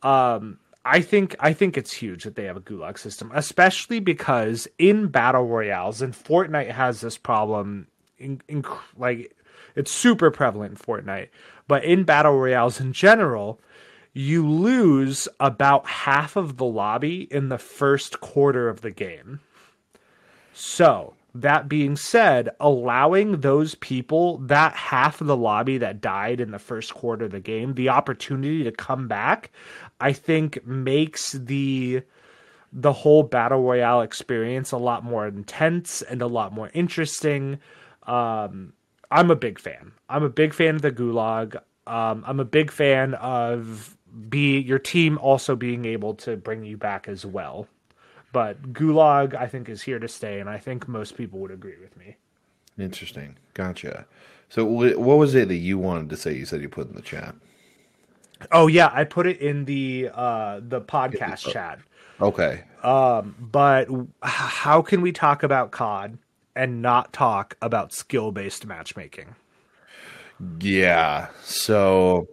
um I think I think it's huge that they have a gulag system, especially because in battle royales and Fortnite has this problem in, in like it's super prevalent in Fortnite, but in battle royales in general, you lose about half of the lobby in the first quarter of the game. So, that being said, allowing those people, that half of the lobby that died in the first quarter of the game, the opportunity to come back, I think makes the the whole battle royale experience a lot more intense and a lot more interesting. Um, I'm a big fan. I'm a big fan of the Gulag. Um, I'm a big fan of be your team also being able to bring you back as well. But Gulag, I think, is here to stay, and I think most people would agree with me. Interesting. Gotcha. So, what was it that you wanted to say? You said you put in the chat. Oh yeah, I put it in the uh the podcast chat. Okay. Um, but how can we talk about COD and not talk about skill based matchmaking? Yeah. So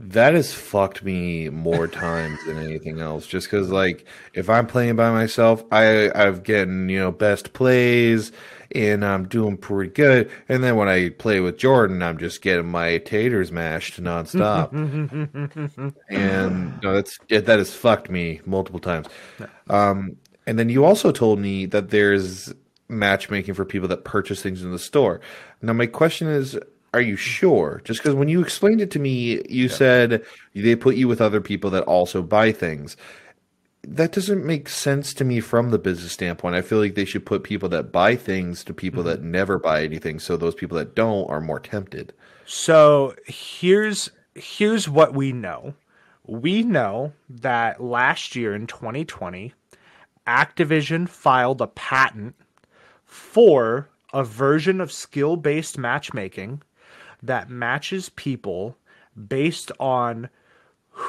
that has fucked me more times than anything else. Just because, like, if I'm playing by myself, I I've getting you know best plays and I'm doing pretty good. And then when I play with Jordan, I'm just getting my taters mashed nonstop. and no, that's it, that has fucked me multiple times. Um, and then you also told me that there's matchmaking for people that purchase things in the store. Now, my question is are you sure? Just because when you explained it to me, you yeah. said they put you with other people that also buy things. That doesn't make sense to me from the business standpoint. I feel like they should put people that buy things to people mm-hmm. that never buy anything, so those people that don't are more tempted. So here's here's what we know. We know that last year in 2020, Activision filed a patent for a version of skill based matchmaking that matches people based on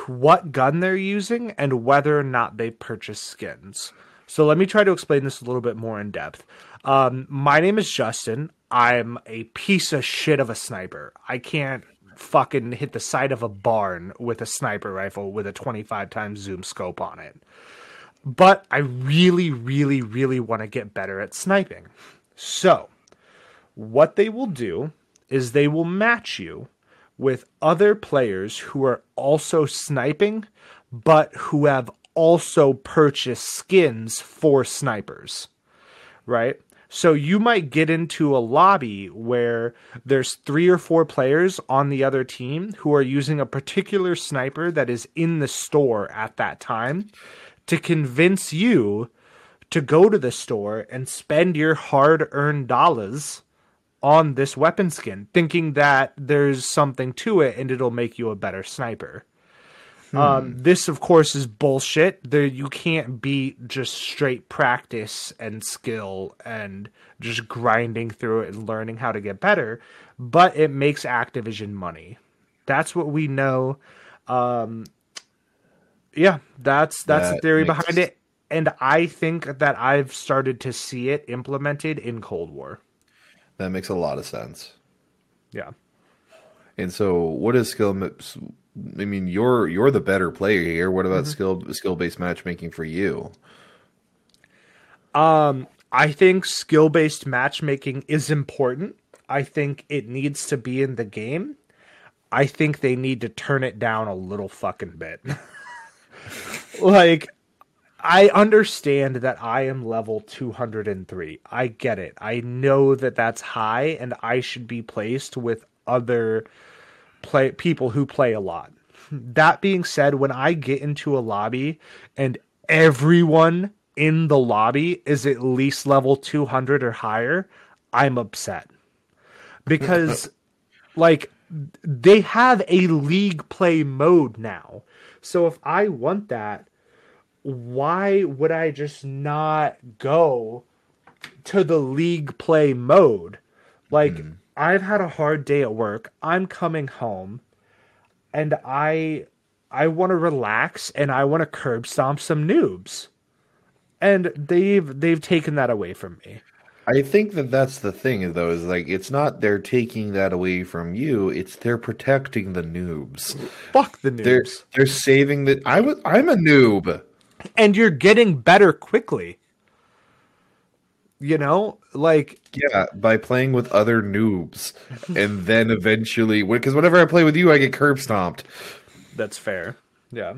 what gun they're using and whether or not they purchase skins. So let me try to explain this a little bit more in depth. Um, my name is Justin. I'm a piece of shit of a sniper. I can't fucking hit the side of a barn with a sniper rifle with a 25 times zoom scope on it. But I really, really, really want to get better at sniping. So, what they will do is they will match you with other players who are also sniping, but who have also purchased skins for snipers, right? So you might get into a lobby where there's three or four players on the other team who are using a particular sniper that is in the store at that time to convince you to go to the store and spend your hard earned dollars on this weapon skin, thinking that there's something to it and it'll make you a better sniper. Hmm. Um, this, of course, is bullshit. There, you can't beat just straight practice and skill and just grinding through it and learning how to get better. But it makes Activision money. That's what we know. Um, yeah, that's that's that the theory makes... behind it. And I think that I've started to see it implemented in Cold War. That makes a lot of sense. Yeah. And so, what is skill? I mean, you're you're the better player here. What about mm-hmm. skill skill based matchmaking for you? Um, I think skill based matchmaking is important. I think it needs to be in the game. I think they need to turn it down a little fucking bit. like I understand that I am level 203. I get it. I know that that's high and I should be placed with other play people who play a lot. That being said, when I get into a lobby and everyone in the lobby is at least level 200 or higher, I'm upset. Because like they have a league play mode now. So if I want that, why would I just not go to the league play mode? Like Hmm. I've had a hard day at work. I'm coming home and I I want to relax and I want to curb stomp some noobs. And they've they've taken that away from me. I think that that's the thing, though, is like it's not they're taking that away from you; it's they're protecting the noobs. Fuck the They're noobs. they're saving the. I was I'm a noob. And you're getting better quickly. You know, like Yeah, by playing with other noobs, and then eventually, because whenever I play with you, I get curb stomped. that's fair. Yeah.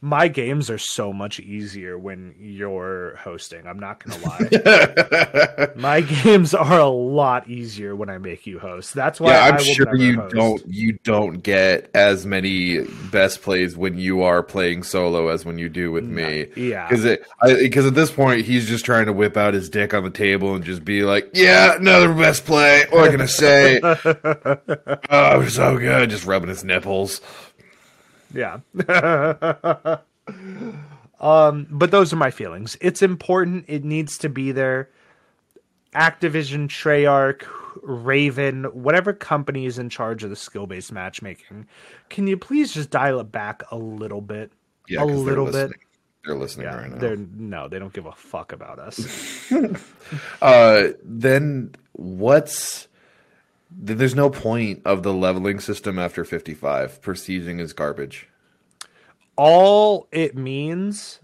My games are so much easier when you're hosting. I'm not going to lie. My games are a lot easier when I make you host. That's why yeah, I I'm sure you host. don't you don't get as many best plays when you are playing solo as when you do with me. yeah. because it because at this point he's just trying to whip out his dick on the table and just be like, "Yeah, another best play." What can I say? oh, so good, just rubbing his nipples. Yeah. um, but those are my feelings. It's important. It needs to be there. Activision, Treyarch, Raven, whatever company is in charge of the skill-based matchmaking, can you please just dial it back a little bit? Yeah, a little bit. They're listening Yeah, right now. they're no, they don't give a fuck about us. Uh, then what's there's no point of the leveling system after 55. Prestiging is garbage. All it means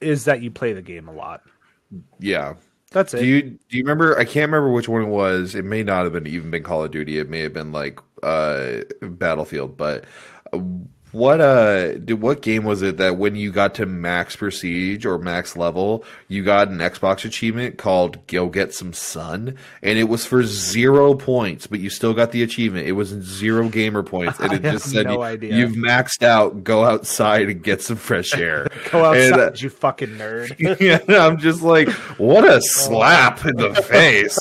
is that you play the game a lot. Yeah. That's it. Do you do you remember? I can't remember which one it was. It may not have been even been Call of Duty. It may have been like uh, Battlefield. But uh, what uh, did, what game was it that when you got to max prestige or max level, you got an Xbox achievement called "Go Get Some Sun," and it was for zero points, but you still got the achievement. It was zero gamer points, and it just said no you, idea. you've maxed out. Go outside and get some fresh air. Go outside, And, uh, you fucking nerd. yeah, I'm just like, what a slap in the face.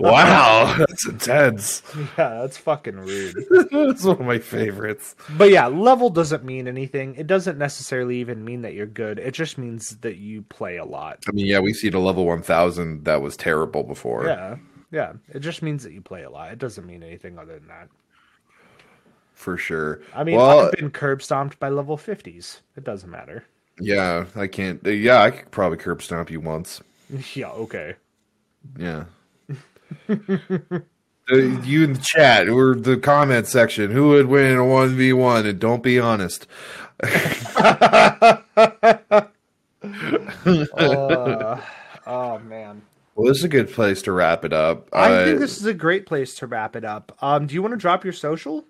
Wow, that's intense. yeah, that's fucking rude. That's one of my favorites. But yeah, level doesn't mean anything. It doesn't necessarily even mean that you're good. It just means that you play a lot. I mean, yeah, we see the level 1000 that was terrible before. Yeah. Yeah. It just means that you play a lot. It doesn't mean anything other than that. For sure. I mean, well, I've been curb stomped by level 50s. It doesn't matter. yeah, I can't. Uh, yeah, I could probably curb stomp you once. yeah, okay. Yeah. Uh, you in the chat or the comment section, who would win in a 1v1? And don't be honest. Uh, oh, man. Well, this is a good place to wrap it up. I Uh, think this is a great place to wrap it up. Um, do you want to drop your social?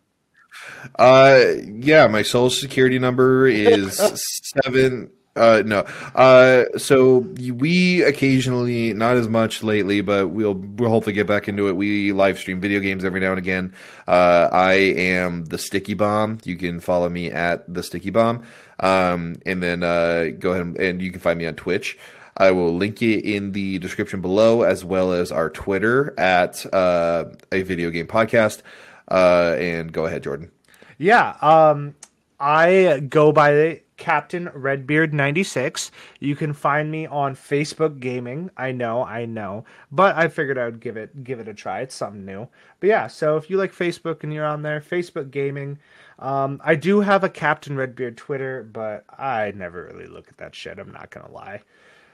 Uh, yeah, my social security number is seven. Uh, no. Uh, so we occasionally, not as much lately, but we'll we'll hopefully get back into it. We live stream video games every now and again. Uh, I am the Sticky Bomb. You can follow me at the Sticky Bomb. Um, and then uh, go ahead and, and you can find me on Twitch. I will link it in the description below, as well as our Twitter at uh, a video game podcast. Uh, and go ahead, Jordan. Yeah, um, I go by Captain Redbeard ninety six. You can find me on Facebook Gaming. I know, I know, but I figured I would give it give it a try. It's something new. But yeah, so if you like Facebook and you're on there, Facebook Gaming. Um, I do have a Captain Redbeard Twitter, but I never really look at that shit. I'm not gonna lie.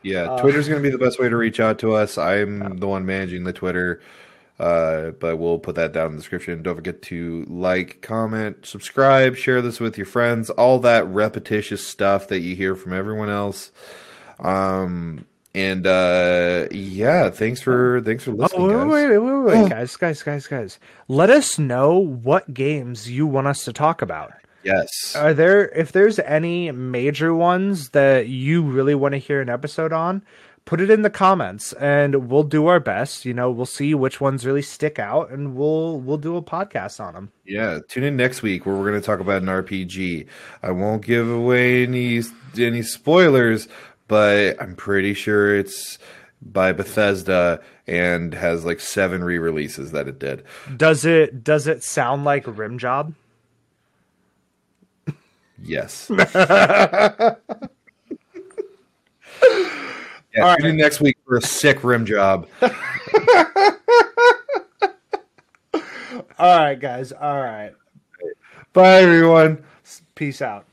Yeah, Twitter's going to be the best way to reach out to us. I'm the one managing the Twitter, uh, but we'll put that down in the description. Don't forget to like, comment, subscribe, share this with your friends, all that repetitious stuff that you hear from everyone else. Um, and uh, yeah, thanks for thanks for listening, Oh, wait, guys. wait, wait, wait, wait, guys, guys, guys, guys. Let us know what games you want us to talk about. Yes, Are there if there's any major ones that you really want to hear an episode on, put it in the comments and we'll do our best. You know, we'll see which ones really stick out and we'll we'll do a podcast on them. Yeah, tune in next week where we're going to talk about an RPG. I won't give away any any spoilers, but I'm pretty sure it's by Bethesda and has like seven re-releases that it did. Does it does it sound like Rim Job? Yes. All tune next week for a sick rim job. All right, guys. All right. Bye, everyone. Peace out.